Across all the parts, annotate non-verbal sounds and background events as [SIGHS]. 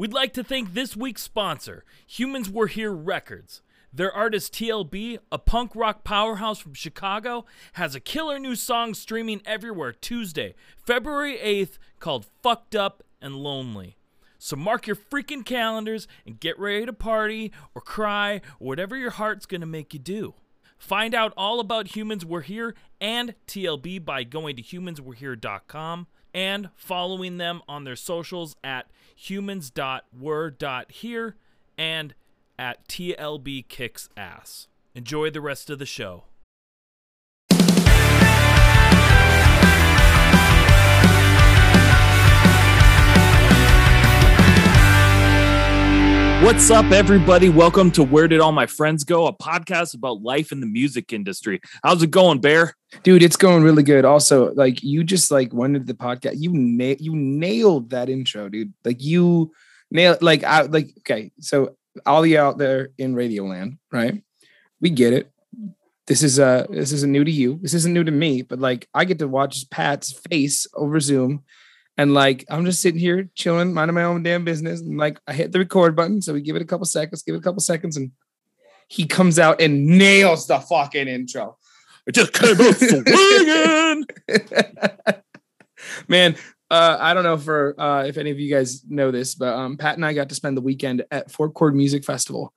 We'd like to thank this week's sponsor, Humans Were Here Records. Their artist TLB, a punk rock powerhouse from Chicago, has a killer new song streaming everywhere Tuesday, February 8th, called Fucked Up and Lonely. So mark your freaking calendars and get ready to party or cry or whatever your heart's gonna make you do. Find out all about Humans Were Here and TLB by going to humanswerehere.com and following them on their socials at humans.were.here and at TLB Kicks Ass. Enjoy the rest of the show. What's up, everybody? Welcome to Where Did All My Friends Go, a podcast about life in the music industry. How's it going, Bear? dude it's going really good also like you just like wanted the podcast you na- you nailed that intro dude like you nailed like i like okay so all you out there in radio land right we get it this is uh this isn't new to you this isn't new to me but like i get to watch pat's face over zoom and like i'm just sitting here chilling minding my own damn business and like i hit the record button so we give it a couple seconds give it a couple seconds and he comes out and nails the fucking intro It just came out [LAUGHS] swinging. [LAUGHS] Man, uh, I don't know for uh, if any of you guys know this, but um, Pat and I got to spend the weekend at Four Chord Music Festival.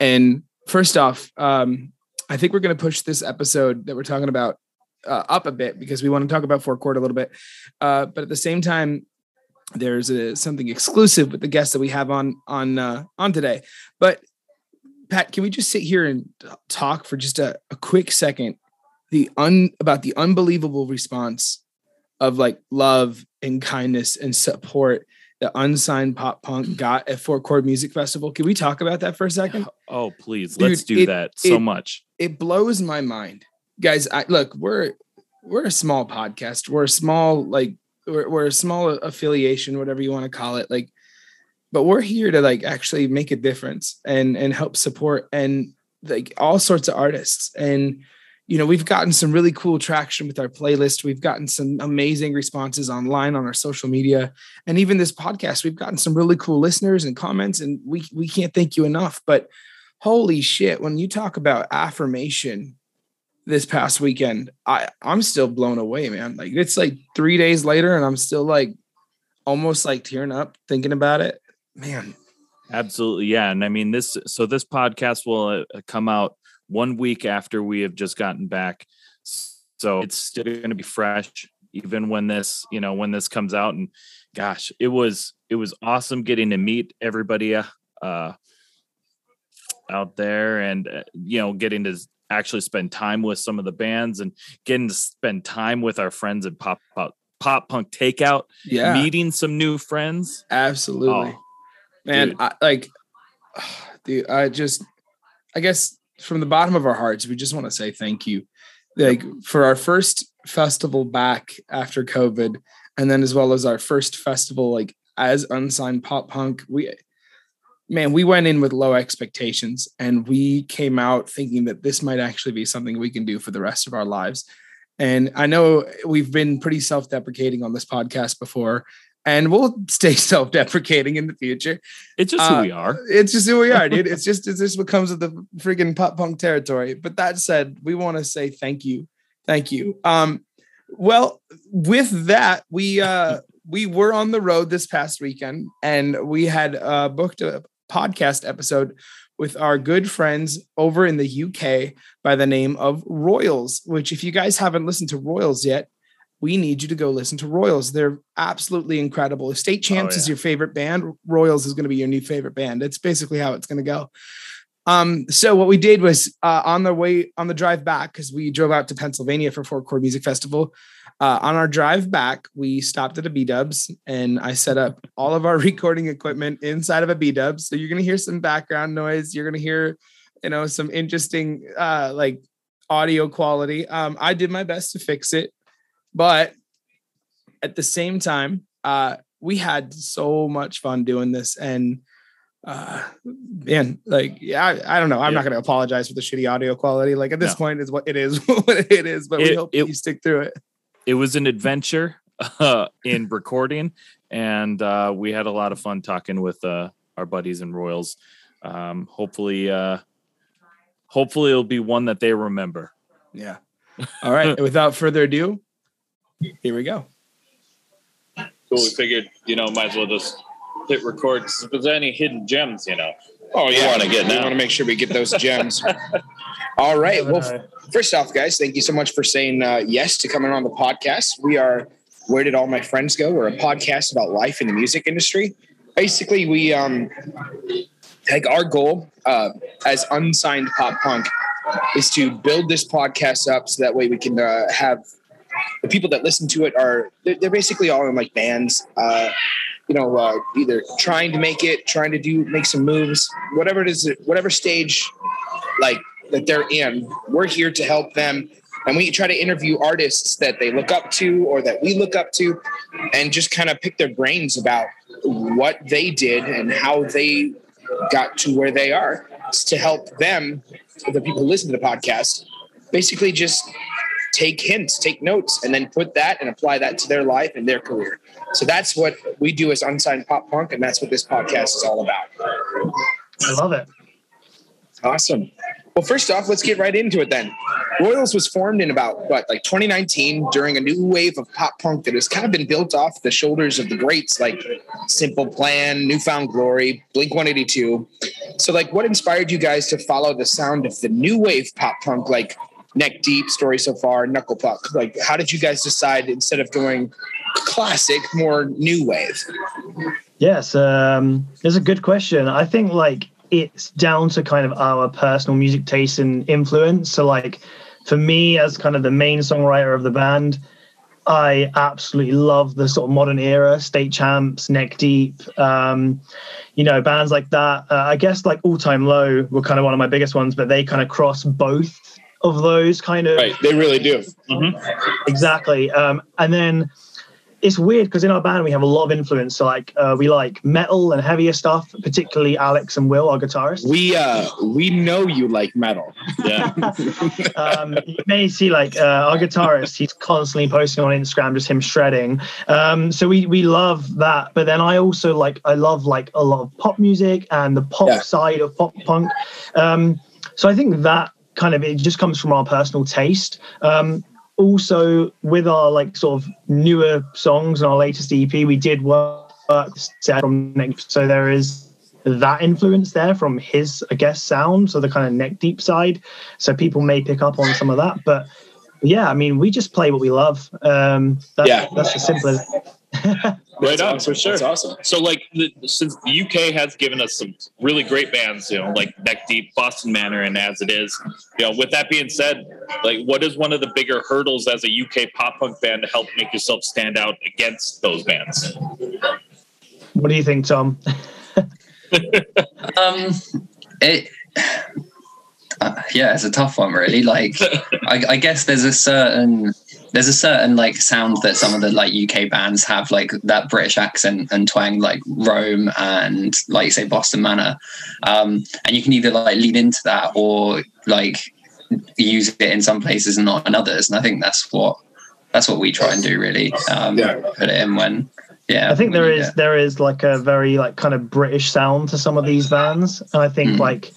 And first off, um, I think we're going to push this episode that we're talking about uh, up a bit because we want to talk about four Chord a little bit. Uh, but at the same time, there's a, something exclusive with the guests that we have on on uh, on today. But Pat, can we just sit here and talk for just a, a quick second the un about the unbelievable response of like love and kindness and support that unsigned pop punk got at Four Chord Music Festival. Can we talk about that for a second? Oh, please, Dude, let's do it- that so it- much. It blows my mind. Guys, I look, we're we're a small podcast. We're a small like we're, we're a small affiliation, whatever you want to call it. Like, but we're here to like actually make a difference and and help support and like all sorts of artists. And you know, we've gotten some really cool traction with our playlist. We've gotten some amazing responses online on our social media, and even this podcast. We've gotten some really cool listeners and comments, and we we can't thank you enough. But holy shit, when you talk about affirmation this past weekend, I I'm still blown away, man. Like it's like three days later, and I'm still like almost like tearing up thinking about it. Man, Absolutely, yeah. And I mean, this so this podcast will uh, come out one week after we have just gotten back, so it's still going to be fresh, even when this, you know, when this comes out. And gosh, it was it was awesome getting to meet everybody uh, out there, and uh, you know, getting to actually spend time with some of the bands and getting to spend time with our friends at pop pop pop punk takeout, yeah, meeting some new friends. absolutely. Oh, man dude. I, like [SIGHS] dude i just i guess from the bottom of our hearts we just want to say thank you like for our first festival back after covid and then as well as our first festival like as unsigned pop punk we man we went in with low expectations and we came out thinking that this might actually be something we can do for the rest of our lives and i know we've been pretty self-deprecating on this podcast before and we'll [LAUGHS] stay self-deprecating in the future It's just Uh, who we are. it's just who we are, dude. It's [LAUGHS] just it's just what comes with the freaking pop punk territory. But that said, we want to say thank you. Thank you. Um, well, with that, we uh [LAUGHS] we were on the road this past weekend and we had uh booked a podcast episode with our good friends over in the UK by the name of Royals, which if you guys haven't listened to Royals yet, we need you to go listen to Royals. They're absolutely incredible. If State Champs is yeah. your favorite band, Royals is going to be your new favorite band. It's basically how it's going to go. Um, so what we did was uh, on the way on the drive back because we drove out to Pennsylvania for Four Chord Music Festival. Uh, on our drive back, we stopped at a B Dubs and I set up all of our [LAUGHS] recording equipment inside of a B Dubs. So you're gonna hear some background noise. You're gonna hear, you know, some interesting uh, like audio quality. Um, I did my best to fix it, but at the same time, uh, we had so much fun doing this and uh man like yeah I, I don't know i'm Yeah. not going to apologize for the shitty audio quality like at this No. point is what it is [LAUGHS] what it is but we hope it- you stick through it It was an adventure. uh, in recording, and uh, we had a lot of fun talking with uh, our buddies and Royals. Um, hopefully, uh, hopefully it'll be one that they remember. Yeah. All right. Without further ado, here we go. Cool. We figured, you know, might as well just hit record. If there's any hidden gems, you know. Oh yeah. want to get now. We want to make sure we get those gems. [LAUGHS] All right. Well, f- first off, guys, thank you so much for saying uh, yes to coming on the podcast. We are Where Did All My Friends Go? We're a podcast about life in the music industry. Basically, we um like our goal uh, as unsigned pop punk is to build this podcast up so that way we can uh, have the people that listen to it are they're, they're basically all in like bands uh, you know uh, either trying to make it trying to do make some moves whatever it is whatever stage like that they're in we're here to help them and we try to interview artists that they look up to or that we look up to and just kind of pick their brains about what they did and how they got to where they are It's to help them the people who listen to the podcast basically just take hints, take notes, and then put that and apply that to their life and their career. So that's what we do as unsigned pop punk, and that's what this podcast is all about. I love it. Awesome. Well, first off, let's get right into it then. Royals was formed in about what, like 2019, during a new wave of pop punk that has kind of been built off the shoulders of the greats like Simple Plan, New Found Glory, Blink 182. So, like, what inspired you guys to follow the sound of the new wave pop punk, like Neck Deep, Story So Far, Knuckle Puck? Like, how did you guys decide instead of going classic, more new wave? Yes, um, it's a good question. I think like it's down to kind of our personal music taste and influence. So like for me as kind of the main songwriter of the band, I absolutely love the sort of modern era, State Champs, Neck Deep, um, you know, bands like that. Uh, I guess like All Time Low were kind of one of my biggest ones, but they kind of cross both of those kind of Right, they really do. exactly. Um, and then it's weird because in our band we have a lot of influence. So like uh, we like metal and heavier stuff, particularly Alex and Will, our guitarists. We uh we know you like metal. Yeah. [LAUGHS] um, you may see like uh, our guitarist, he's constantly posting on Instagram just him shredding. Um, so we we love that. But then I also like I love like a lot of pop music and the pop Yeah. side of pop punk. Um, so I think that kind of it just comes from our personal taste. Um, also with our like sort of newer songs and our latest EP, we did work from neck. So there is that influence there from his, I guess, sound. So the kind of neck deep side. So people may pick up on some of that, but yeah, I mean, we just play what we love. Um, that's, Yeah. that's as simple as. [LAUGHS] Right on, awesome. for sure. That's awesome. So, like, the, since the UK has given us some really great bands, you know, like Neck Deep, Boston Manor, and As It Is, you know, with that being said, like, what is one of the bigger hurdles as a UK pop punk band to help make yourself stand out against those bands? What do you think, Tom? [LAUGHS] Um, it. Uh, yeah, it's a tough one, really. Like, [LAUGHS] I, I guess there's a certain there's a certain like sound that some of the like UK bands have, like that British accent and twang, like Roam and like you say Boston Manor, um, and you can either like lean into that or like use it in some places and not in others. And I think that's what that's what we try and do, really. Um, Yeah. Put it in when. Yeah, I think when there you is get- there is like a very like kind of British sound to some of these bands, and I think Mm. like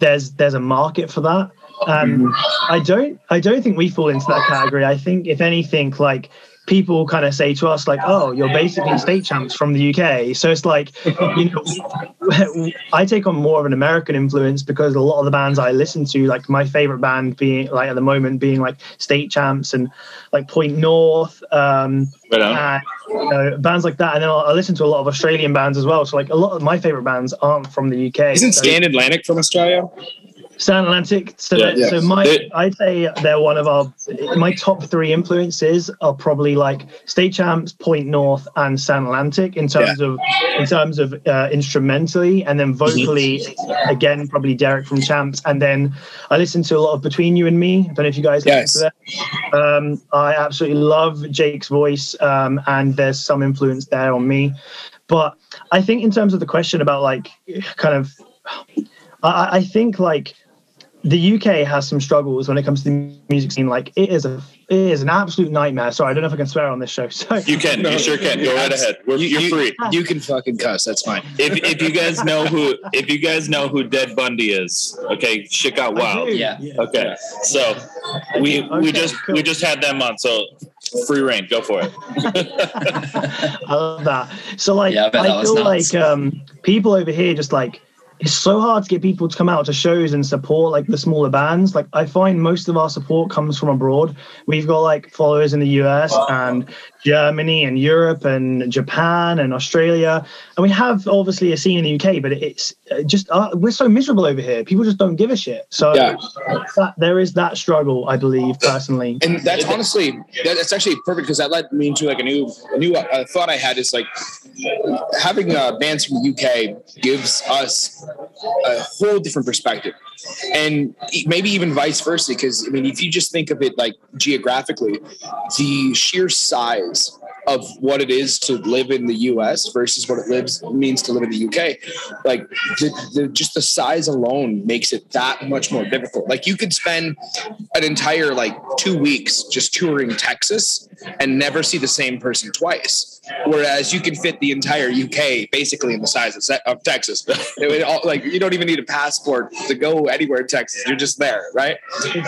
there's there's a market for that. And I don't I don't think we fall into that category. I think if anything, like people kind of say to us like, "Oh, you're basically state champs from the UK." So it's like, you know, [LAUGHS] I take on more of an American influence because a lot of the bands I listen to, like my favorite band being like at the moment being like state champs and like Point North. Um, Right and you know, bands like that. And then I listen to a lot of Australian bands as well. So like a lot of my favorite bands aren't from the UK. Isn't so, Stand Atlantic from Australia? Stand Atlantic. So, Yeah, yeah. so my They- I'd say they're one of our my top three influences are probably like State Champs, Point North, and Stand Atlantic in terms of in terms of uh, instrumentally, and then vocally again probably Derek from Champs, and then I listen to a lot of Between You and Me. I don't know if you guys listen Yes. to that. Um, I absolutely love Jake's voice, um, and there's some influence there on me. But I think in terms of the question about like kind of, I, I think like the UK has some struggles when it comes to the music scene. Like it is a it is an absolute nightmare. Sorry, I don't know if I can swear on this show. [LAUGHS] So You can. No, you sure can. Go right ahead. We're, You- you're you- free. You can fucking cuss. That's fine. If, if you guys know who if you guys know who Dead Bundy is, okay, shit got wild. do. Yeah. Okay, so we we just cool. we just had them on. So free reign, go for it. [LAUGHS] I love that. So like Yeah, I I feel like um people over here just like it's so hard to get people to come out to shows and support like the smaller bands. Like I find most of our support comes from abroad. We've got like followers in the US and Germany and Europe and Japan and Australia, and we have obviously a scene in the UK. But it's uh, just uh, we're so miserable over here. People just don't give a shit. So Yeah. that, there is that struggle, I believe personally. and that's honestly that- that's actually perfect because that led me into like a new a new uh, thought I had is like having uh, bands from the UK gives us a whole different perspective, and maybe even vice versa. Because I mean, if you just think of it like geographically, the sheer size of what it is to live in the US versus what it lives means to live in the UK, like the, the just the size alone makes it that much more difficult. Like you could spend an entire like two weeks just touring Texas and never see the same person twice. Whereas you can fit the entire UK basically in the size of, of Texas. [LAUGHS] All, like you don't even need a passport to go anywhere in Texas. You're just there, right?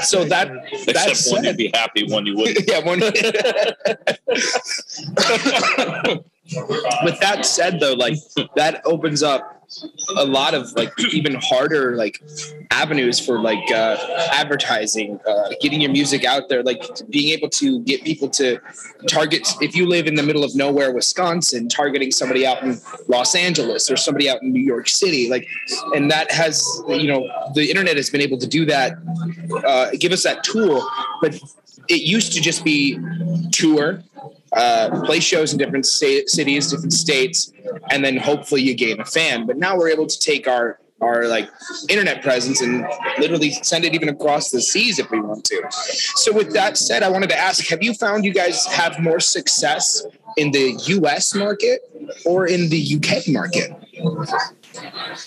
So that Except that's one you'd be happy, one you wouldn't. [LAUGHS] yeah, one. [LAUGHS] With that said, though, like that opens up a lot of like even harder like avenues for like uh, advertising, uh, getting your music out there, like being able to get people to target. If you live in the middle of nowhere, Wisconsin, targeting somebody out in Los Angeles or somebody out in New York City, like, and that has you know the internet has been able to do that, uh, give us that tool, but it used to just be tour, uh, play shows in different cities, different states, and then hopefully you gain a fan. But now we're able to take our our like internet presence and literally send it even across the seas if we want to. So with that said, I wanted to ask: Have you found you guys have more success in the U.S. market or in the UK market?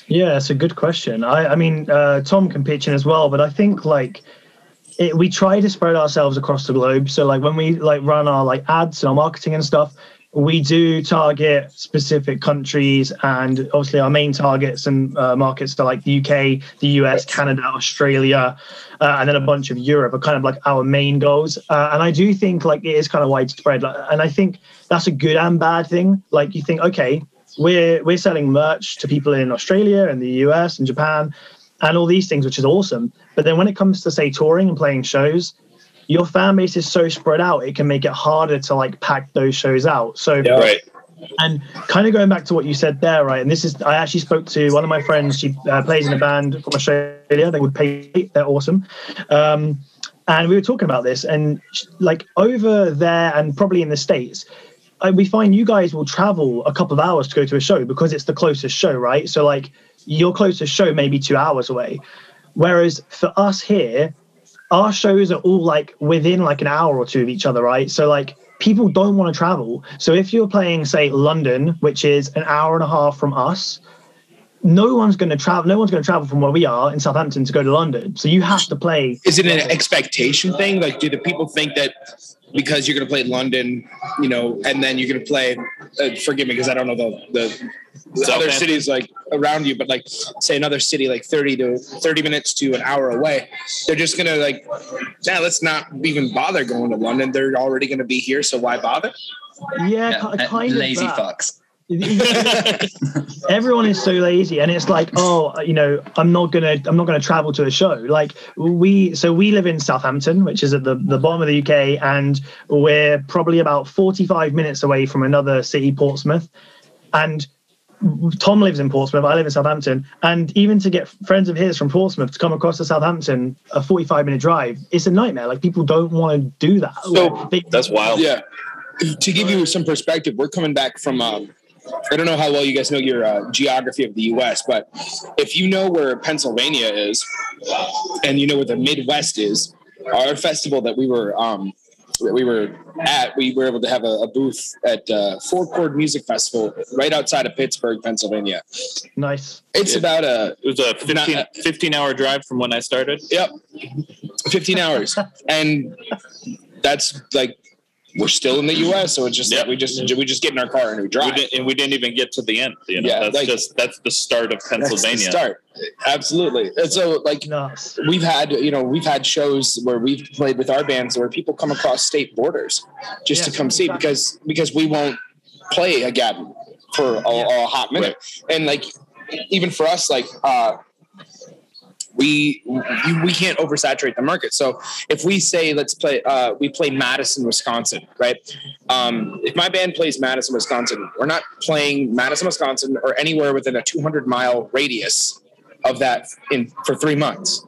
Yeah, it's a good question. I, I mean, uh, Tom can pitch in as well, but I think like it, we try to spread ourselves across the globe. So like when we like run our like ads and our marketing and stuff, we do target specific countries and obviously our main targets and uh, markets are like the UK, the US, Canada, Australia, uh, and then a bunch of Europe are kind of like our main goals. Uh, and I do think like it is kind of widespread, like, and I think that's a good and bad thing. Like you think, okay, we're we're selling merch to people in Australia and the US and Japan and all these things, which is awesome. But then when it comes to say touring and playing shows, your fan base is so spread out, it can make it harder to like pack those shows out. So Right. and kind of going back to what you said there, right? And this is I actually spoke to one of my friends. She uh, plays in a band from Australia. They would pay. They're awesome. Um, and we were talking about this, and like over there, and probably in the states, we find you guys will travel a couple of hours to go to a show because it's the closest show, right? So like your closest show may be two hours away, whereas for us here, our shows are all like within like an hour or two of each other, right? So like people don't want to travel. So if you're playing, say, London, which is an hour and a half from us, no one's going to travel. No one's going to travel from where we are in Southampton to go to London. So you have to play. Is it an expectation thing? Like, do the people think that because you're going to play London, you know, and then you're going to play? Uh, forgive me because I don't know the the, the other Southampton. cities like around you, but like say another city like thirty to thirty minutes to an hour away, they're just going to like, yeah, let's not even bother going to London. They're already going to be here, so why bother? Yeah, Yeah, ki- uh, kind lazy that. fucks. [LAUGHS] everyone is so lazy and it's like oh you know i'm not gonna i'm not gonna travel to a show like we so we live in southampton which is at the, the bottom of the uk and we're probably about 45 minutes away from another city portsmouth and tom lives in portsmouth i live in southampton and even to get friends of his from portsmouth to come across to southampton a 45 minute drive it's a nightmare like people don't want to do that So, They- That's wild. Yeah. To give you some perspective, we're coming back from. Um, I don't know how well you guys know your uh, geography of the U.S., but if you know where Pennsylvania is, and you know where the Midwest is, our festival that we were um, that we were at, we were able to have a, a booth at uh, Four Chord Music Festival right outside of Pittsburgh, Pennsylvania. Nice. It's Yeah. about a It was a 15, Not- 15 hour drive from when I started. Yep. 15 hours. [LAUGHS] And that's like we're still in the US, so it's just Yep. like we just we just get in our car and we We drive. didn't, and we didn't even get to the end. You know, Yeah, that's like- just that's the start of That's the Pennsylvania. start. Absolutely. And so like Nuts. we've had you know we've had shows where we've played with our bands where people come across state borders just to come see exactly. because because we won't play again for a, a hot minute and like even for us like uh we you, we can't oversaturate the market. So if we say let's play uh we play madison wisconsin right? Um if my band plays madison wisconsin we're not playing madison wisconsin or anywhere within a 200 mile radius of that in for three months.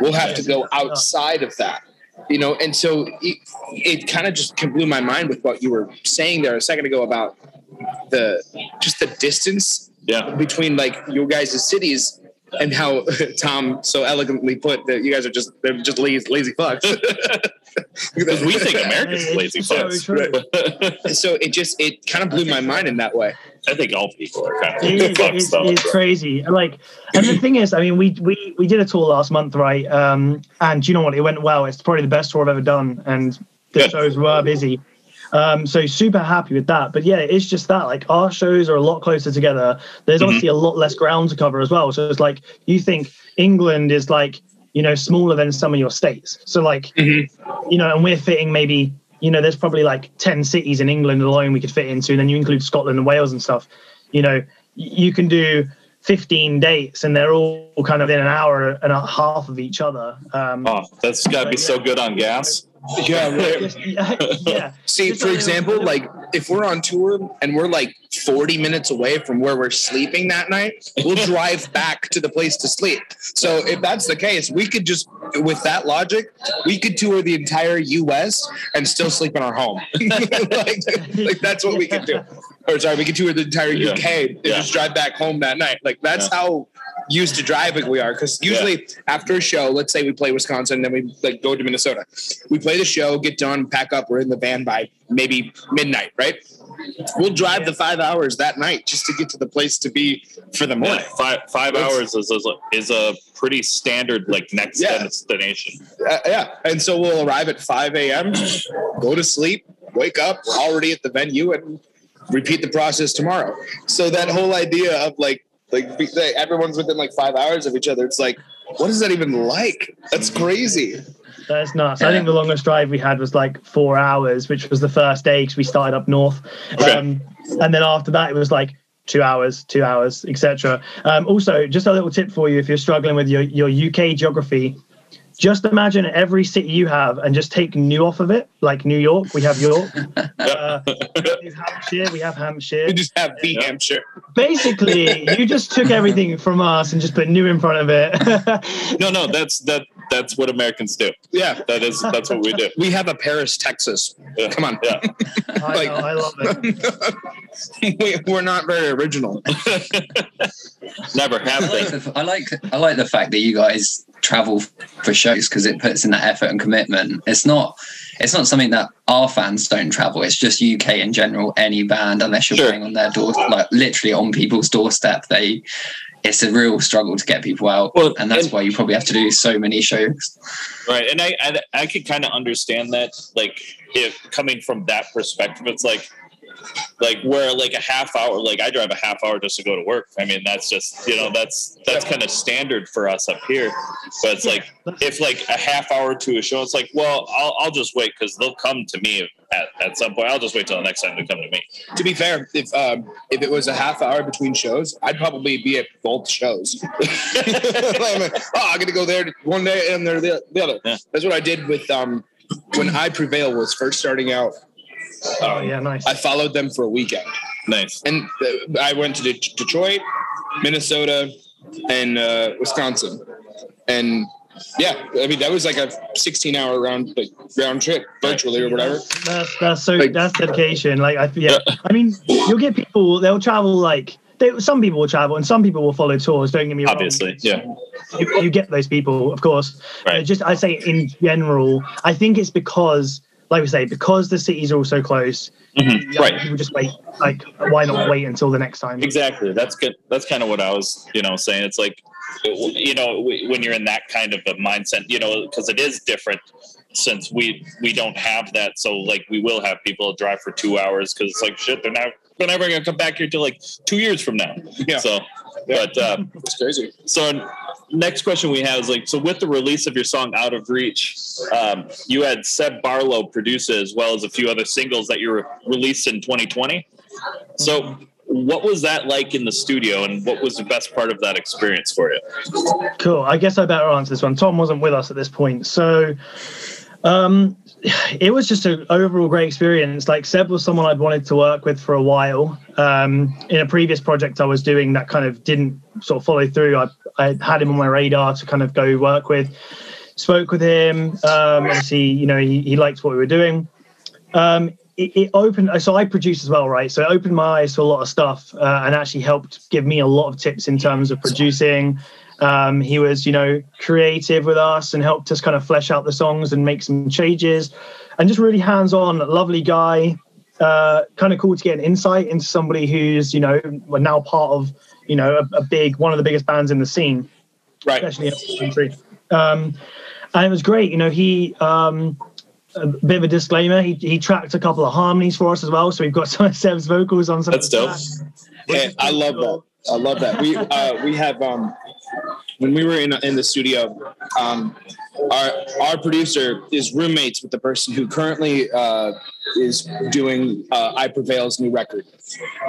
We'll have to go outside of that you know? And so it, it kind of just blew my mind with what you were saying there a second ago about the just the distance Yeah. between like you guys' cities and how [LAUGHS] Tom so elegantly put that you guys are just they're just lazy, lazy fucks. [LAUGHS] Because we think America's It's lazy so fucks. true. [LAUGHS] so it just it kind of blew my mind in that way. I think all people are kind It of is, fucks it's, though. it's crazy. Like, and the thing is, I mean, we we we did a tour last month, right? Um, and you know what? It went well. It's probably the best tour I've ever done, and the Good. shows were busy. Um, so super happy with that. But yeah, it's just that like our shows are a lot closer together. There's Mhm. obviously a lot less ground to cover as well. So it's like you think England is like you know smaller than some of your states. So like Mhm. you know, and we're fitting maybe you know there's probably like ten cities in England alone we could fit into, and then you include Scotland and Wales and stuff. You know, you can do 15 dates and they're all kind of in an hour and a half of each other. Um, Oh, that's got to be so good on gas. [LAUGHS] Yeah. just- yeah, yeah. [LAUGHS] See, for example, like if we're on tour and we're like 40 minutes away from where we're sleeping that night, we'll [LAUGHS] drive back to the place to sleep. So if that's the case, we could just, with that logic, we could tour the entire US and still sleep in our home. like, like that's what we could do. Or sorry, we could tour the entire Yeah. UK and Yeah. just drive back home that night. Like that's how used to driving we are. Because usually after a show, let's say we play Wisconsin, then we like go to Minnesota. We play the show, get done, pack up. We're in the van by maybe midnight, right? We'll drive the five hours that night just to get to the place to be for the Yeah, morning. five five That's- hours is, is, a, is a pretty standard like next Yeah. destination. Uh, yeah, and so we'll arrive at five a.m., go to sleep, wake up, we're already at the venue, and repeat the process tomorrow. So that whole idea of like like everyone's within like five hours of each other, it's like, what is that even like? That's crazy. That's nuts. I think the longest drive we had was like four hours, which was the first day because we started up north. Um, and then after that, it was like two hours, two hours, etc. Um, also, just a little tip for you if you're struggling with your, your UK geography, just imagine every city you have and just take New off of it. Like New York, we have York. [LAUGHS] Uh, New Hampshire, we have Hampshire. We just have the Hampshire. Basically, you just took everything from us and just put New in front of it. [LAUGHS] No, no, that's that that's what Americans do. Yeah, That is that's what we do. we have a Paris, Texas. Yeah. Come on. Yeah. I, know, I love it. [LAUGHS] we, we're not very original. [LAUGHS] Never have I like, the, I like I like the fact that you guys travel for shows because it puts in that effort and commitment. It's not it's not something that our fans don't travel. It's just UK in general. Any band, unless you're Sure. playing on their door, like literally on people's doorstep, they it's a real struggle to get people out, Well, and that's and- why you probably have to do so many shows. Right. And I I, I could kind of understand that, like if coming from that perspective, it's like like where like a half hour like I drive a half hour just to go to work. I mean that's just you know that's that's kind of standard for us up here. But it's like if like a half hour to a show, it's like, well, I'll I'll just wait because they'll come to me at, at some point. I'll just wait till the next time they come to me. To be fair, if um, if it was a half hour between shows, I'd probably be at both shows. I'm [LAUGHS] like, oh, I'm gonna go there one day and there the, the other. Yeah. That's what I did with um when I Prevail was first starting out. Oh Um, yeah, nice. I followed them for a weekend, Nice. and uh, I went to Det- Detroit, Minnesota, and uh, Wisconsin, and yeah, I mean that was like a 16 hour round like round trip virtually or whatever. That's that's so Like- that's dedication. Like I yeah, I mean you'll get people they'll travel like they, some people will travel and some people will follow tours. Don't get me wrong. Obviously, yeah. you, you get those people, of course. Right. Uh, just I say in general, I think it's because like we say, because the cities are all so close, Mhm, yeah, right. people just wait. Like, why not wait until the next time? Exactly. That's good. That's kind of what I was, you know, saying. It's like, you know, when you're in that kind of a mindset, you know, because it is different since we we don't have that. So like, we will have people drive for two hours because it's like shit. They're not. They're never gonna come back here till like two years from now. Yeah. So, but uh, It's crazy. so next question we have is like, so with the release of your song "Out of Reach," um, you had Seb Barlow produce it as well as a few other singles that you re- released in 2020. So, what was that like in the studio, and what was the best part of that experience for you? Cool. I guess I better answer this one. Tom wasn't with us at this point, so um, it was just an overall great experience. Like Seb was someone I'd wanted to work with for a while. Um, in a previous project I was doing that kind of didn't sort of follow through. I, I had him on my radar to kind of go work with. Spoke with him. Um, obviously, you know, he, he liked what we were doing. Um, it, it opened so i produce as well right so it opened my eyes to a lot of stuff uh, and actually helped give me a lot of tips in terms of producing um, he was you know creative with us and helped us kind of flesh out the songs and make some changes and just really hands-on lovely guy uh, kind of cool to get an insight into somebody who's you know we're now part of you know a, a big one of the biggest bands in the scene Right. especially in the country. Um, and it was great. You know, he um, a bit of a disclaimer. He, he tracked a couple of harmonies for us as well, so we've got [LAUGHS] some of Seb's vocals on some. That's dope. tracks. Hey, I love that. I love that. We uh, we have um, when we were in in the studio, um, our our producer is roommates with the person who currently uh, is doing uh, I Prevail's new record,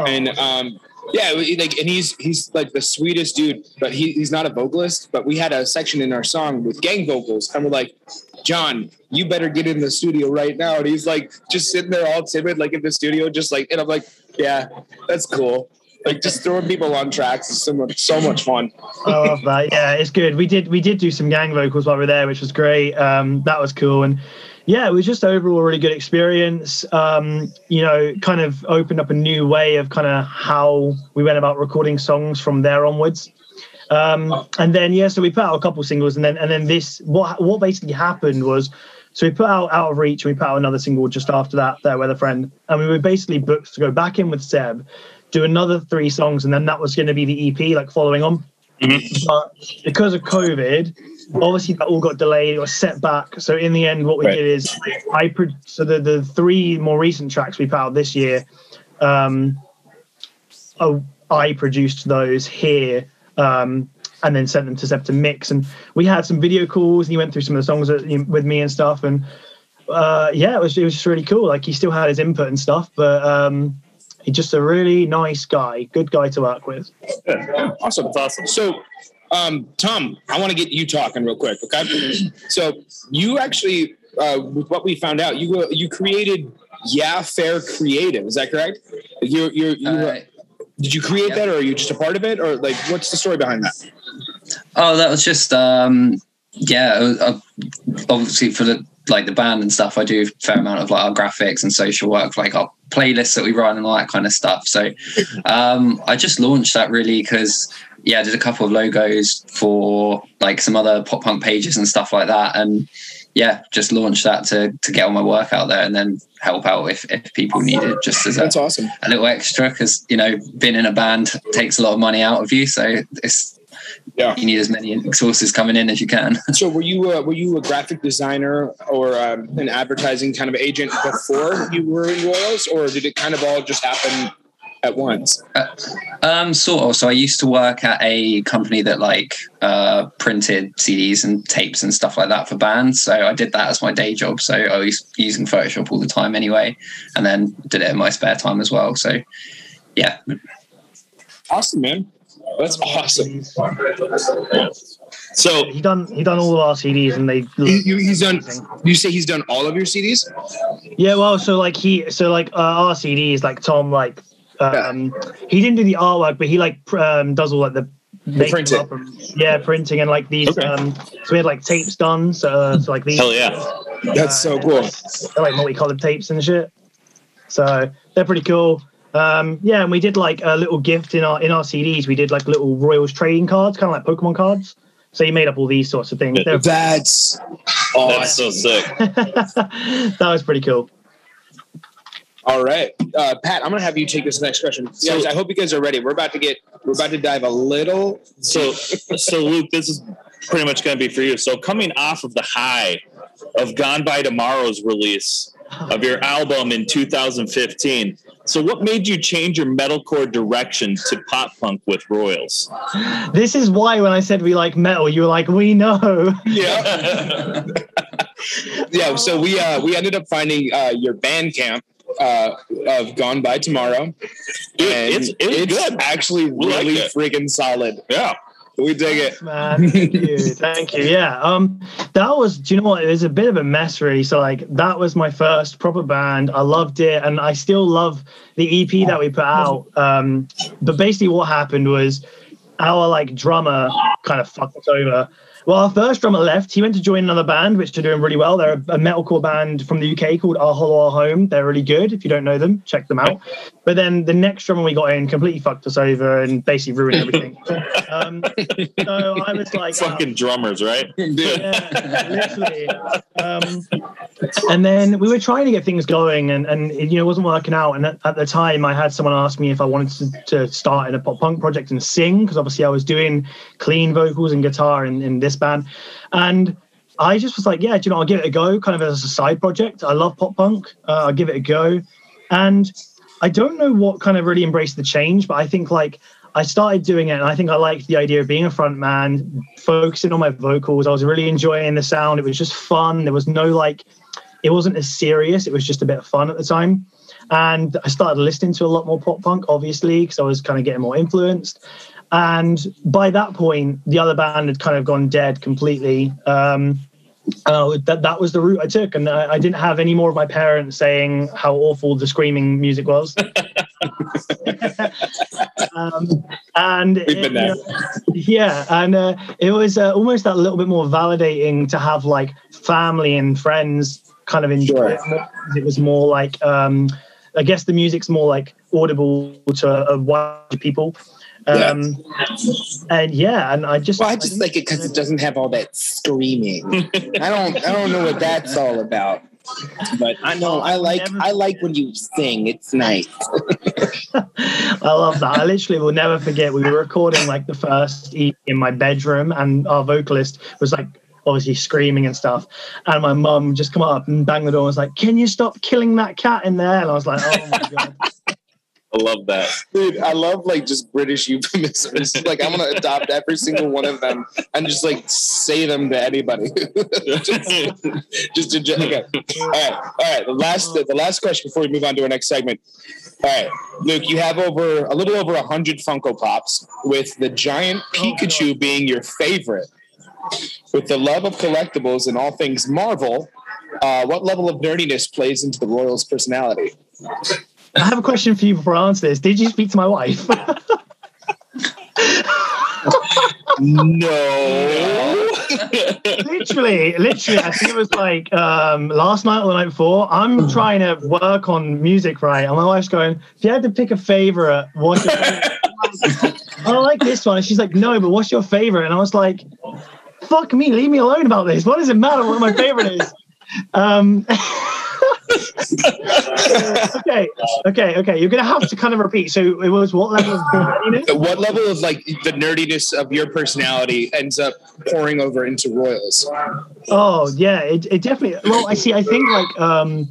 and um, yeah, like and he's he's like the sweetest dude, but he, he's not a vocalist. But we had a section in our song with gang vocals, and we're like. John, you better get in the studio right now. And he's like, just sitting there all timid, like in the studio, just like, and I'm like, yeah, that's cool. Like just throwing people on tracks is so much, so much fun. I love that. Yeah, it's good. We did we did do some gang vocals while we were there, which was great. Um, that was cool, and yeah, it was just overall a really good experience. Um, you know, kind of opened up a new way of kind of how we went about recording songs from there onwards. Um, and then yeah, so we put out a couple singles, and then and then this what what basically happened was. So we put out Out of Reach, and we put out another single just after that, There Weather Friend, and we were basically booked to go back in with Seb, do another three songs, and then that was going to be the EP, like following on. But because of COVID, obviously that all got delayed. It was set back. So in the end, what we Right. did is I pro- so the the three more recent tracks we put out this year. Um, oh, I produced those here. Um, and then sent them to Seb to mix, and we had some video calls. And he went through some of the songs that, you know, with me and stuff, and uh, yeah, it was it was just really cool. Like he still had his input and stuff, but um, he's just a really nice guy, good guy to work with. [LAUGHS] Awesome. That's awesome. So, um, Tom, I want to get you talking real quick, okay? so, you actually, uh, with what we found out, you uh, you created Yeah Fair Creative. Is that correct? You you you Uh, did you create yeah. that, or are you just a part of it, or like what's the story behind that? Oh, that was just um yeah, it was, uh, obviously for the like the band and stuff. I do a fair amount of like our graphics and social work, like our playlists that we run and all that kind of stuff. So um I just launched that really because yeah, I did a couple of logos for like some other pop punk pages and stuff like that, and yeah, just launched that to to get all my work out there and then help out if if people need it, just as a That's awesome. a little extra because you know being in a band takes a lot of money out of you so it's Yeah. you need as many sources coming in as you can [LAUGHS] So, were you uh, were you a graphic designer or um, an advertising kind of agent before you were in Royals, or did it kind of all just happen at once? um sort of so i used to work at a company that like uh printed cds and tapes and stuff like that for bands so i did that as my day job so i was using photoshop all the time anyway and then did it in my spare time as well so yeah Awesome, man. That's awesome. So He done he done all of our CDs and they He, you, he's done. You say he's done all of your CDs? yeah well so like he so like uh, our CDs like Tom like um he didn't do the artwork but he like pr- um, does all like the making print it. up and- yeah printing and like these Okay. um so we had like tapes done so, uh, so like these hell yeah. That's so cool. they're like multicolored tapes and shit. So they're pretty cool. Um, yeah, and we did like a little gift in our in our CDs. We did like little Royals trading cards, kind of like Pokemon cards. So he made up all these sorts of things. They're- That's That's so sick. [LAUGHS] that was pretty cool. all right. Uh, Pat, I'm gonna have you take this next question. So- guys, I hope you guys are ready. We're about to get we're about to dive a little So, so Luke, this is pretty much going to be for you. So, coming off of the high of Gone by Tomorrow's release of your album in 2015, so what made you change your metalcore direction to pop punk with Royals? This is why when I said we like metal, you were like, we know. Yeah. [LAUGHS] [LAUGHS] yeah. So we uh we ended up finding uh your Bandcamp uh of Gone by Tomorrow. And it's- it's good. actually We like really it. freaking solid. yeah. We dig it. Man, thank you, thank you. Yeah, um, that was. Do you know what? It was a bit of a mess, really. So like, that was my first proper band. I loved it, and I still love the EP that we put out. Um, but basically, what happened was our like drummer kind of fucked us over. Well, our first drummer left. He went to join another band, which are doing really well. They're a, a metalcore band from the UK called Our Hollow Our Home. They're really good. If you don't know them, check them out. But then the next drummer we got in completely fucked us over and basically ruined everything. [LAUGHS] um, so I was like, oh, Fucking drummers, right? yeah, literally. Um, and then we were trying to get things going, and and it, you know wasn't working out. And at, at the time, I had someone ask me if I wanted to, to start in a pop punk project and sing, because obviously I was doing clean vocals and guitar in, in this band, and. I just was like, yeah, you know, I'll give it a go, kind of as a side project. I love pop punk. Uh, I'll give it a go. And I don't know what kind of really embraced the change, but I think like I started doing it, and I think I liked the idea of being a front man, focusing on my vocals. I was really enjoying the sound. It was just fun. There was no like, it wasn't as serious. It was just a bit of fun at the time. And I started listening to a lot more pop punk, obviously, because I was kind of getting more influenced. And by that point, the other band had kind of gone dead completely. Um, uh, that that was the route I took, and I, I didn't have any more of my parents saying how awful the screaming music was. [LAUGHS] um, and We've been there. you [LAUGHS] know, yeah, and uh, it was uh, almost that little bit more validating to have like family and friends kind of enjoy it. It was more like um, I guess the music's more like audible to a wide people. Um, and yeah, and I just Well, I just like it because it doesn't have all that screaming. I don't I don't know what that's all about. But I know I like I like when you sing. It's nice. [LAUGHS] I love that. I literally will never forget. We were recording like the first EP in my bedroom, and our vocalist was like obviously screaming and stuff. And my mum just come up and banged the door and was like, "Can you stop killing that cat in there?" And I was like, "Oh my god." [LAUGHS] I love that. Dude, I love like just British euphemisms. [LAUGHS] like I'm gonna adopt every single one of them and just like say them to anybody. [LAUGHS] just, just to okay. All right, all right. The last the last question before we move on to our next segment. All right, Luke, you have over a little over a hundred Funko Pops, with the giant Pikachu being your favorite. With the love of collectibles and all things Marvel, uh, what level of nerdiness plays into the Royals' personality? I have a question for you before I answer this. Did you speak to my wife? [LAUGHS] No. [LAUGHS] literally, literally, I think it was like um, last night or the night before. I'm trying to work on music, right? And my wife's going, if you had to pick a favorite, what's your favorite? [LAUGHS] I like this one. And she's like, no, but what's your favorite? And I was like, fuck me, leave me alone about this. What does it matter what my favorite is? Um, okay, okay, okay. You're gonna have to kind of repeat. So it was what level of nerdiness? [LAUGHS] what level of like the nerdiness of your personality ends up pouring over into Royals? Oh yeah, it, it definitely. Well, I see. I think like um,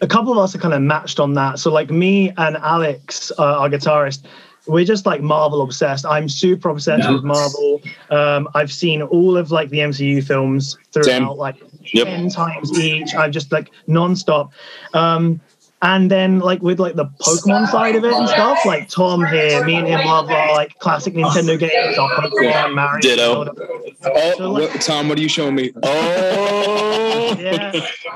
a couple of us are kind of matched on that. So like me and Alex, uh, our guitarist, we're just like Marvel obsessed. I'm super obsessed with Marvel. Um, I've seen all of like the MCU films throughout, Same. like Yep. ten times each. I'm just like nonstop. Um, and then like with like the Pokemon side of it and stuff, like Tom here, me and him love our like classic Nintendo games, our Pokemon, Mario. Ditto. Oh, So, like- what- Tom, what are you showing me? Oh. [LAUGHS] Yeah.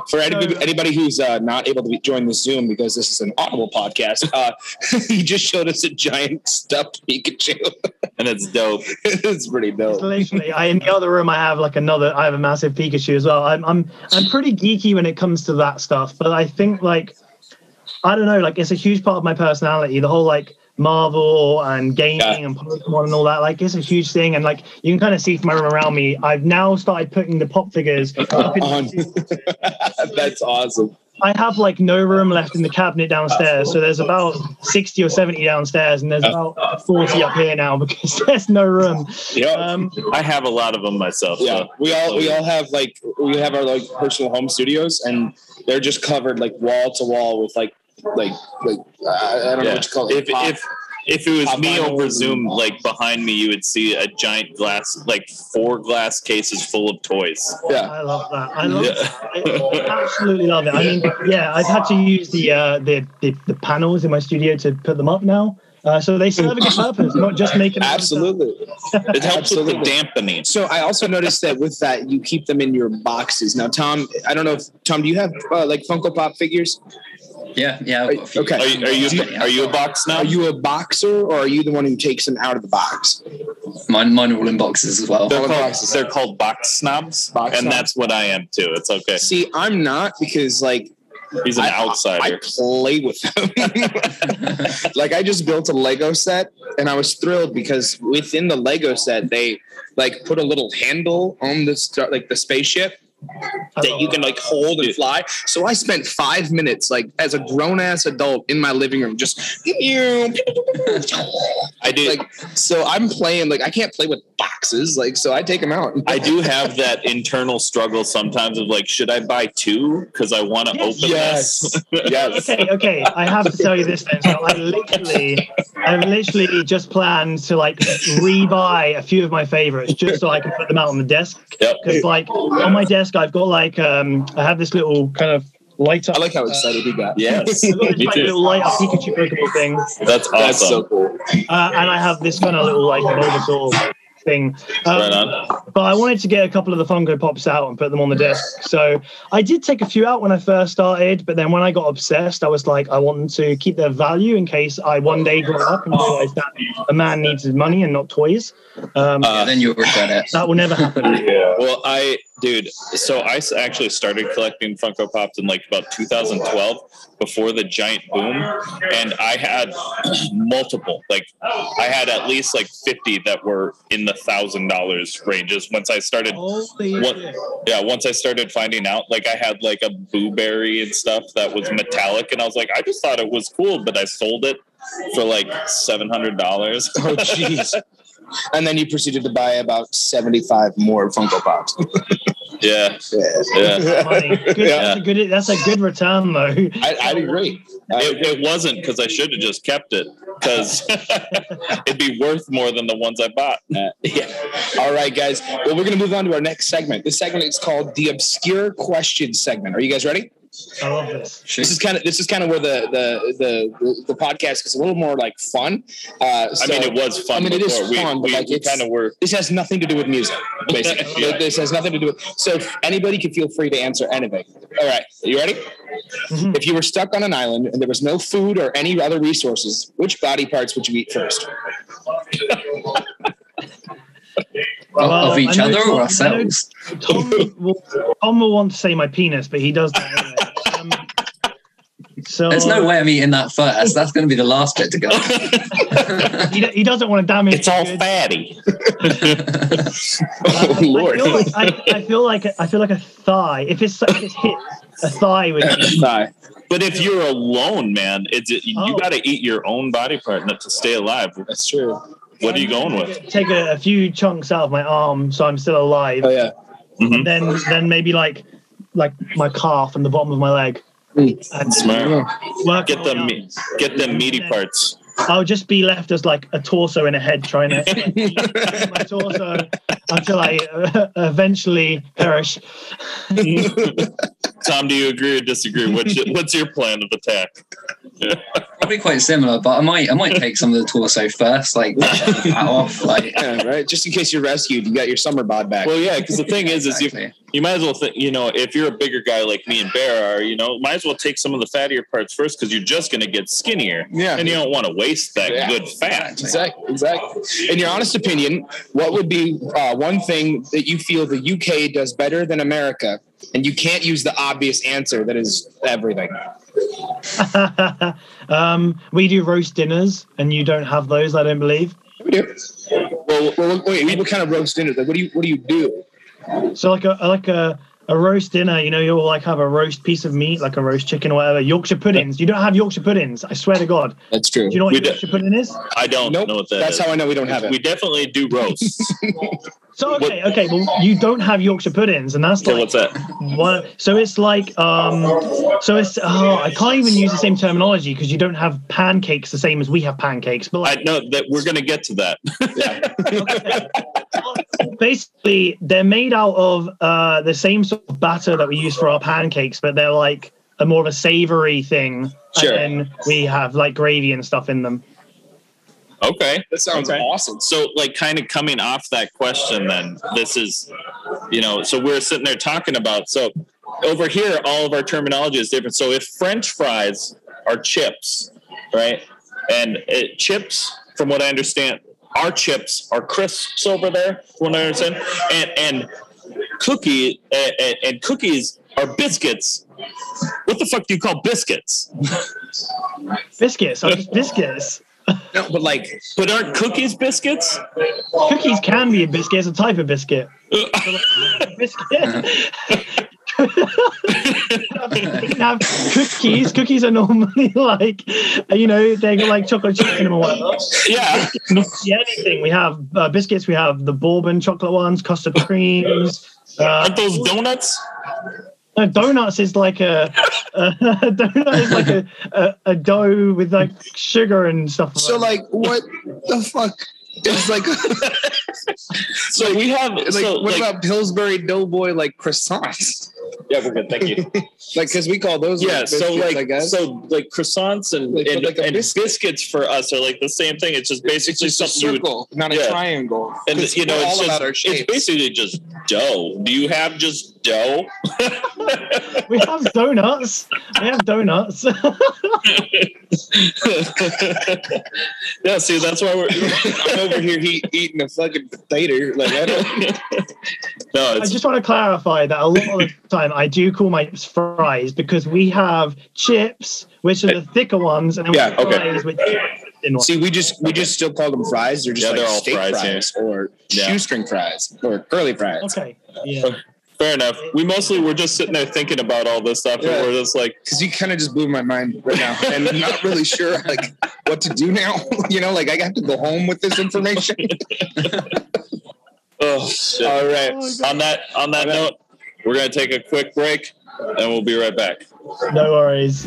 For anybody, anybody who's uh, not able to be, join the Zoom because this is an audible podcast, uh, [LAUGHS] he just showed us a giant stuffed Pikachu. [LAUGHS] And it's dope. it's pretty dope. Literally, I in the other room I have like another. I have a massive Pikachu as well. I'm I'm I'm pretty geeky when it comes to that stuff, but I think like I don't know, like it's a huge part of my personality. The whole like Marvel and gaming Yeah. and Pokemon and all that. Like it's a huge thing, and like you can kind of see from everyone around me. I've now started putting the pop figures [LAUGHS] up in On. [LAUGHS] That's awesome. I have like no room left in the cabinet downstairs. So there's about 60 or 70 downstairs, and there's about 40 up here now [LAUGHS] because there's no room. Yeah, Um, I have a lot of them myself. Yeah, So. we all we all have like we have our like personal home studios, and they're just covered like wall to wall with like like like I I don't know what you call it. If pop- if if it was me over and- Zoom, like behind me, you would see a giant glass, like four glass cases full of toys. yeah, I love that. I love Yeah. I absolutely love it. I mean, yeah, I've had to use the uh, the, the the panels in my studio to put them up now. Uh, so they serve a good purpose, not just making absolutely. It helps with the dampening. So I also noticed that with that you keep them in your boxes. Now, Tom, I don't know if Tom, do you have uh, like Funko Pop figures? Yeah, yeah. I've got a few. Okay. Are you, are you are you a box now? Are you a boxer or are you the one who takes them out of the box? Mine, mine are all in boxes as well. They're called, boxes. they're called box snobs, Box and snobs? that's what I am too. It's okay. See, I'm not because like He's an I- outsider. I play with them. [LAUGHS] [LAUGHS] like I just built a Lego set and I was thrilled because within the Lego set they like put a little handle on the like the spaceship that you can like hold and fly. So I spent five minutes like as a grown ass adult in my living room just [LAUGHS] I do. like so I'm playing like I can't play with boxes like so I take them out. I do have that internal struggle sometimes of like, should I buy two because I want to Yes. open Yes. this? [LAUGHS] yes. okay, okay. I have to tell you this then. So I literally, I've literally just planned to like rebuy a few of my favorites just so I can put them out on the desk. Yep. Because like on my desk, I've got like um, I have this little kind of light up. I like how excited he got. Yes, [LAUGHS] I've got this me like, too. little light up Pikachu Pokemon thing, That's awesome. That's so cool. uh, and I have this kind of little like Bulbasaur thing. Um, right on. but I wanted to get a couple of the Funko Pops out and put them on the desk. So I did take a few out when I first started, but then when I got obsessed, I was like, I want to keep their value in case I one day grow up and realize that a man needs his money and not toys. Um, Uh, then you'll regret it. that will never happen. [LAUGHS] Well, I, dude, so I actually started collecting Funko Pops in like about 2012 before the giant boom. And I had [CLEARS THROAT] multiple, like, I had at least like 50 that were in the thousand dollars ranges once I started. Holy What- Yeah, once I started finding out, like, I had like a blueberry and stuff that was metallic. And I was like, I just thought it was cool, but I sold it for like $700. Oh jeez. [LAUGHS] And then you proceeded to buy about 75 more Funko Pops. [LAUGHS] yeah. Yeah. Yeah. Money. Good, that's, a good, that's a good return, though. I, I'd agree. It, it wasn't because I should have just kept it because [LAUGHS] it'd be worth more than the ones I bought. Yeah. All right, guys. Well, we're going to move on to our next segment. This segment is called the obscure question segment. Are you guys ready? I love this. This is kind of this is kind of where the the the the, the podcast is a little more like fun. Uh, I mean, it was fun. I mean, it is before. We- fun, but, we, like, we it's- kind of were. this has nothing to do with music, [LAUGHS] basically. Yeah. This has nothing to do with. So if anybody can feel free to answer anything. All right, Are you ready? Mhm. If you were stuck on an island and there was no food or any other resources, which body parts would you eat first? [LAUGHS] Of, Well, of each other or ourselves? Tom will, Tom will want to say my penis, but he does that anyway. So There's no way I'm eating that first. That's going to be the last bit to go. [LAUGHS] he, he doesn't want to damage. It's all the good. fatty. [LAUGHS] Oh I Lord! feel like I, I feel like I feel like a thigh. If it's if it's hit, a thigh would. Be, Thigh. But if you're alone, man, it's you Oh. got to eat your own body part not to stay alive. That's true. What are you going with? Take a, a few chunks out of my arm, so I'm still alive. Oh yeah. Mhm. Then then maybe like like my calf and the bottom of my leg. And Smart. work Get my them, me- get them meaty parts. I'll just be left as like a torso and a head trying to [LAUGHS] like, my torso until I uh, eventually perish. [LAUGHS] Tom, do you agree or disagree? What's your, what's your plan of attack? Probably quite similar, but I might I might take some of the torso first, like [LAUGHS] that off. Like Yeah, right. Just in case you're rescued, you got your summer bod back. Well, yeah, because the thing is, is you you might as well think, you know, if you're a bigger guy like me and Bear are, you know, might as well take some of the fattier parts first because you're just going to get skinnier, yeah. and you don't want to waste that Yeah. good fat. Exactly. Exactly. In your honest opinion, what would be uh, one thing that you feel the UK does better than America, and you can't use the obvious answer that is everything? [LAUGHS] um, we do roast dinners, and you don't have those. I don't believe. We do. Well, well wait. What kind of roast dinner? Like, what do you what do you do? So like a like a a roast dinner, you know, you'll like have a roast piece of meat, like a roast chicken or whatever. Yorkshire puddings. You don't have Yorkshire puddings. I swear to God. That's true. Do you know what We do- Yorkshire pudding is? I don't Nope. know what that That's is. how I know we don't have it. We definitely do roasts. [LAUGHS] So okay, okay. Well, you don't have Yorkshire puddings, and that's like what's that? one. So it's like um. So it's oh, I can't even use the same terminology because you don't have pancakes the same as we have pancakes. But I like know that we're gonna get to that. [LAUGHS] basically, they're made out of uh the same sort of batter that we use for our pancakes, but they're like a more of a savory thing. Sure. And we have like gravy and stuff in them. Okay. That sounds Okay. awesome. So, like, kind of coming off that question, then this is, you know, so we're sitting there talking about. So, over here, all of our terminology is different. So, if French fries are chips, right, and it, chips, from what I understand, our chips are crisps over there. From what I understand, and and cookie and, and, and cookies are biscuits. What the fuck do you call biscuits? [LAUGHS] Biscuits, are just biscuits. No, but like But aren't cookies biscuits? Cookies can be a biscuit. It's a type of biscuit. [LAUGHS] biscuit. have cookies. Cookies are normally [LAUGHS] like, you know, they got like chocolate chip in them or whatever. yeah. Yeah, anything. We have uh, biscuits. We have the bourbon chocolate ones, custard [LAUGHS] creams. Uh, Aren't those donuts? No, donuts is like a, a [LAUGHS] donut is like a, a, a dough with like sugar and stuff. so like what the fuck is like So we have like so what like, about Pillsbury Doughboy like croissants? Yeah, we're good. Thank you. [LAUGHS] Like because we call those yeah, like, so like I guess. so like croissants and Like, and, like and biscuit. biscuits for us are like the same thing. It's just it's basically just a something you would circle, not a yeah. triangle. And you know we're it's all just about our it's basically just dough. Do you have just dough? [LAUGHS] We have donuts. We have donuts. [LAUGHS] yeah, see that's why we're I'm over here he, eating a fucking potato. Like I don't. no, I just want to clarify that a lot of the time I do call my fries because we have chips, which are the thicker ones, and then Yeah, we have okay. fries which are thin ones. See, we just we just still call them fries. They're just Yeah, like they're all steak fries, fries, or Yeah. shoestring fries or curly fries. Okay. Yeah. fair enough. We mostly were just sitting there thinking about all this stuff, Yeah. and we're just like, Because you kind of just blew my mind right now, [LAUGHS] and I'm not really sure like what to do now. [LAUGHS] you know, like I have to go home with this information. [LAUGHS] oh shit. All right. Oh on that on that note, we're gonna take a quick break, and we'll be right back. No worries.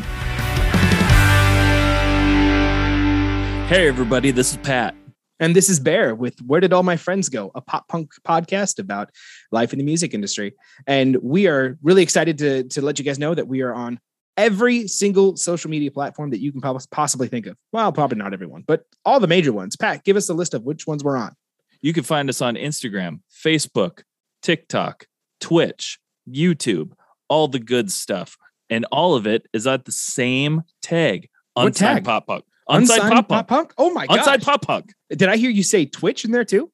Hey, everybody, this is Pat. And this is Bear with Where Did All My Friends Go, a pop punk podcast about life in the music industry. And we are really excited to, to let you guys know that we are on every single social media platform that you can possibly think of. Well, probably not everyone, but all the major ones. Pat, give us a list of which ones we're on. You can find us on Instagram, Facebook, TikTok, Twitch, YouTube, all the good stuff. And all of it is at the same tag. What Unsigned tag? Pop Punk. Unsigned Unsigned Pop Punk. Punk? Oh my god. Unsigned Pop Punk. Did I hear you say Twitch in there too?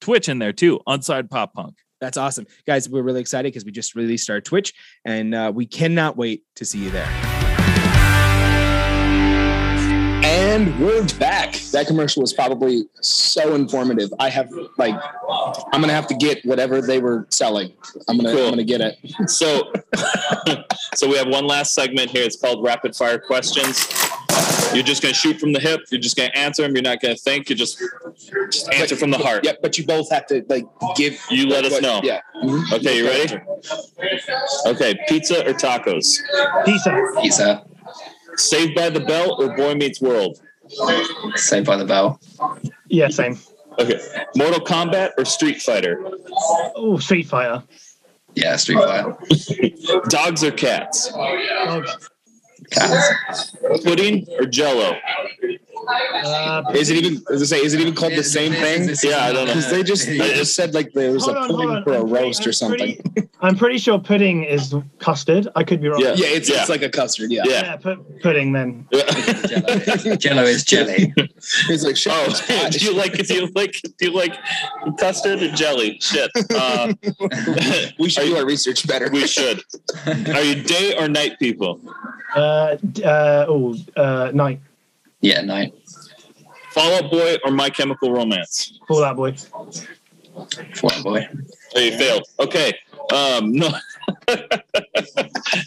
Twitch in there too. Unsigned Pop Punk. That's awesome. Guys, we're really excited because we just released our Twitch and uh, we cannot wait to see you there. And we're back. That commercial was probably so informative. I have like I'm gonna have to get whatever they were selling. I'm gonna Cool. I'm gonna get it. So, [LAUGHS] so we have one last segment here. It's called rapid fire questions. You're just gonna shoot from the hip. You're just gonna answer them. You're not gonna think. You just just answer from the heart. Yeah, but you both have to like give You let us what- know. Yeah. Mhm. Okay, you ready? Okay, pizza or tacos? Pizza. Pizza. Saved by the Bell or Boy Meets World? Saved by the Bell. Yeah, same. Okay, Mortal Kombat or Street Fighter? Oh, Street Fighter. Yeah, Street Fighter. [LAUGHS] Dogs or cats? Dogs. Cats. Pudding or Jello? Uh, Is it even as I say, is it even called the same thing? Yeah, I don't know. Because they just they just said like there was Hold a on, pudding on. for a I'm pretty- roast I'm or something. pretty- I'm pretty sure pudding is custard. I could be wrong. Yeah. Yeah, it's Yeah. it's like a custard. Yeah. Yeah. Yeah, pu- pudding then. Jello. [LAUGHS] Jello is jelly. [LAUGHS] It's like shit. Oh, it's [LAUGHS] do you like do you like do you like custard and jelly? Shit. Uh, we should do you- our research better. we should. Are you day or night people? Uh, uh, oh, uh, night. Yeah, night. Fall Out Boy or My Chemical Romance? Fall Out Boy. Fall Out Boy. Oh, you failed. Okay. Um, no. [LAUGHS]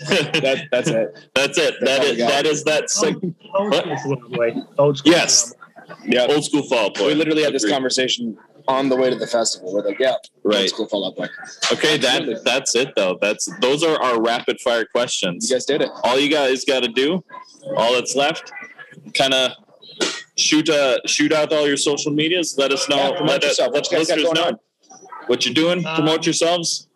That, that's it. That's it. That's That all we is got. that is that. Seg- Old What? school Fall Out Boy. Old school. Yes. Yeah. Old school Fall Out Boy. We literally had this Agreed. conversation on the way to the festival. We're like, yeah, Right. Let's go Fall Out Boy. Okay, Absolutely. that that's it though. That's those are our rapid fire questions. You guys did it. all you guys got to do, all that's left, kind of shoot uh shoot out all your social medias. Let us know. Yeah, promote let, yourself. let What you guys got listeners going know on? what you're doing. Uh, promote yourselves.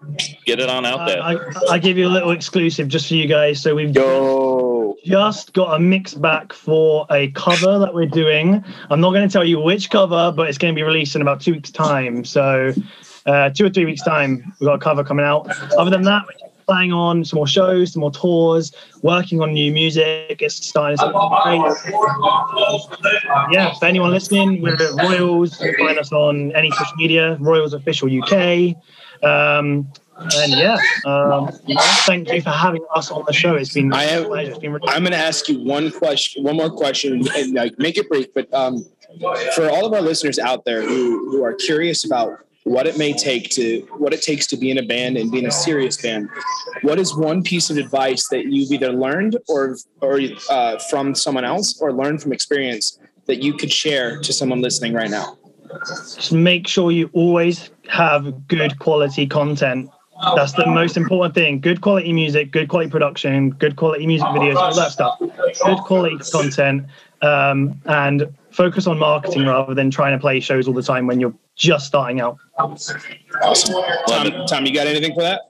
Get it on out there. I, I give you a little exclusive just for you guys. So we've Yo. just got a mix back for a cover that we're doing. I'm not going to tell you which cover, but it's going to be released in about two weeks' time. So, uh, two or three weeks' time, we've got a cover coming out. Other than that, we're just playing on some more shows, some more tours, working on new music. It's starting to great. Yeah, for anyone listening, we're at Royals. You can find us on any social media, Royals Official UK. Um, and yeah, um, thank you for having us on the show. It's been I have-. It's been I'm going to ask you one question, one more question, and like make it brief. But um, for all of our listeners out there who who are curious about what it may take to what it takes to be in a band and be in a serious band, what is one piece of advice that you've either learned or or uh, from someone else or learned from experience that you could share to someone listening right now? just make sure you always have good quality content. That's the most important thing. Good quality music, good quality production, good quality music videos, all that stuff. Good quality content, um, and focus on marketing rather than trying to play shows all the time when you're just starting out. Awesome. Tom, Tom, you got anything for that?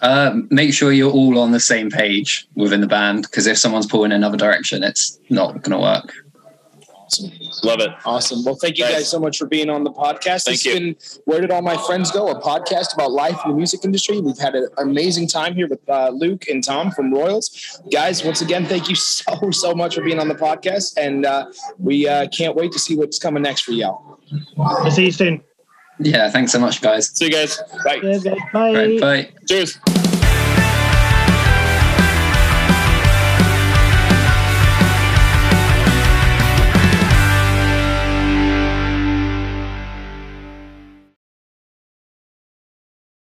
Uh, make sure you're all on the same page within the band because if someone's pulling another direction, it's not going to work. Awesome. Love it. Awesome. Well, thank you Thanks. guys so much for being on the podcast. Thank this you. has been Where Did All My Friends Go? A podcast about life in the music industry. We've had an amazing time here with uh, Luke and Tom from Royals. Guys, once again, thank you [LAUGHS] so, so much for being on the podcast. And uh, we uh, can't wait to see what's coming next for y'all. See you soon. Yeah, thanks so much, guys. See you guys. Bye. Cheers, guys. Bye. Right, bye. Cheers.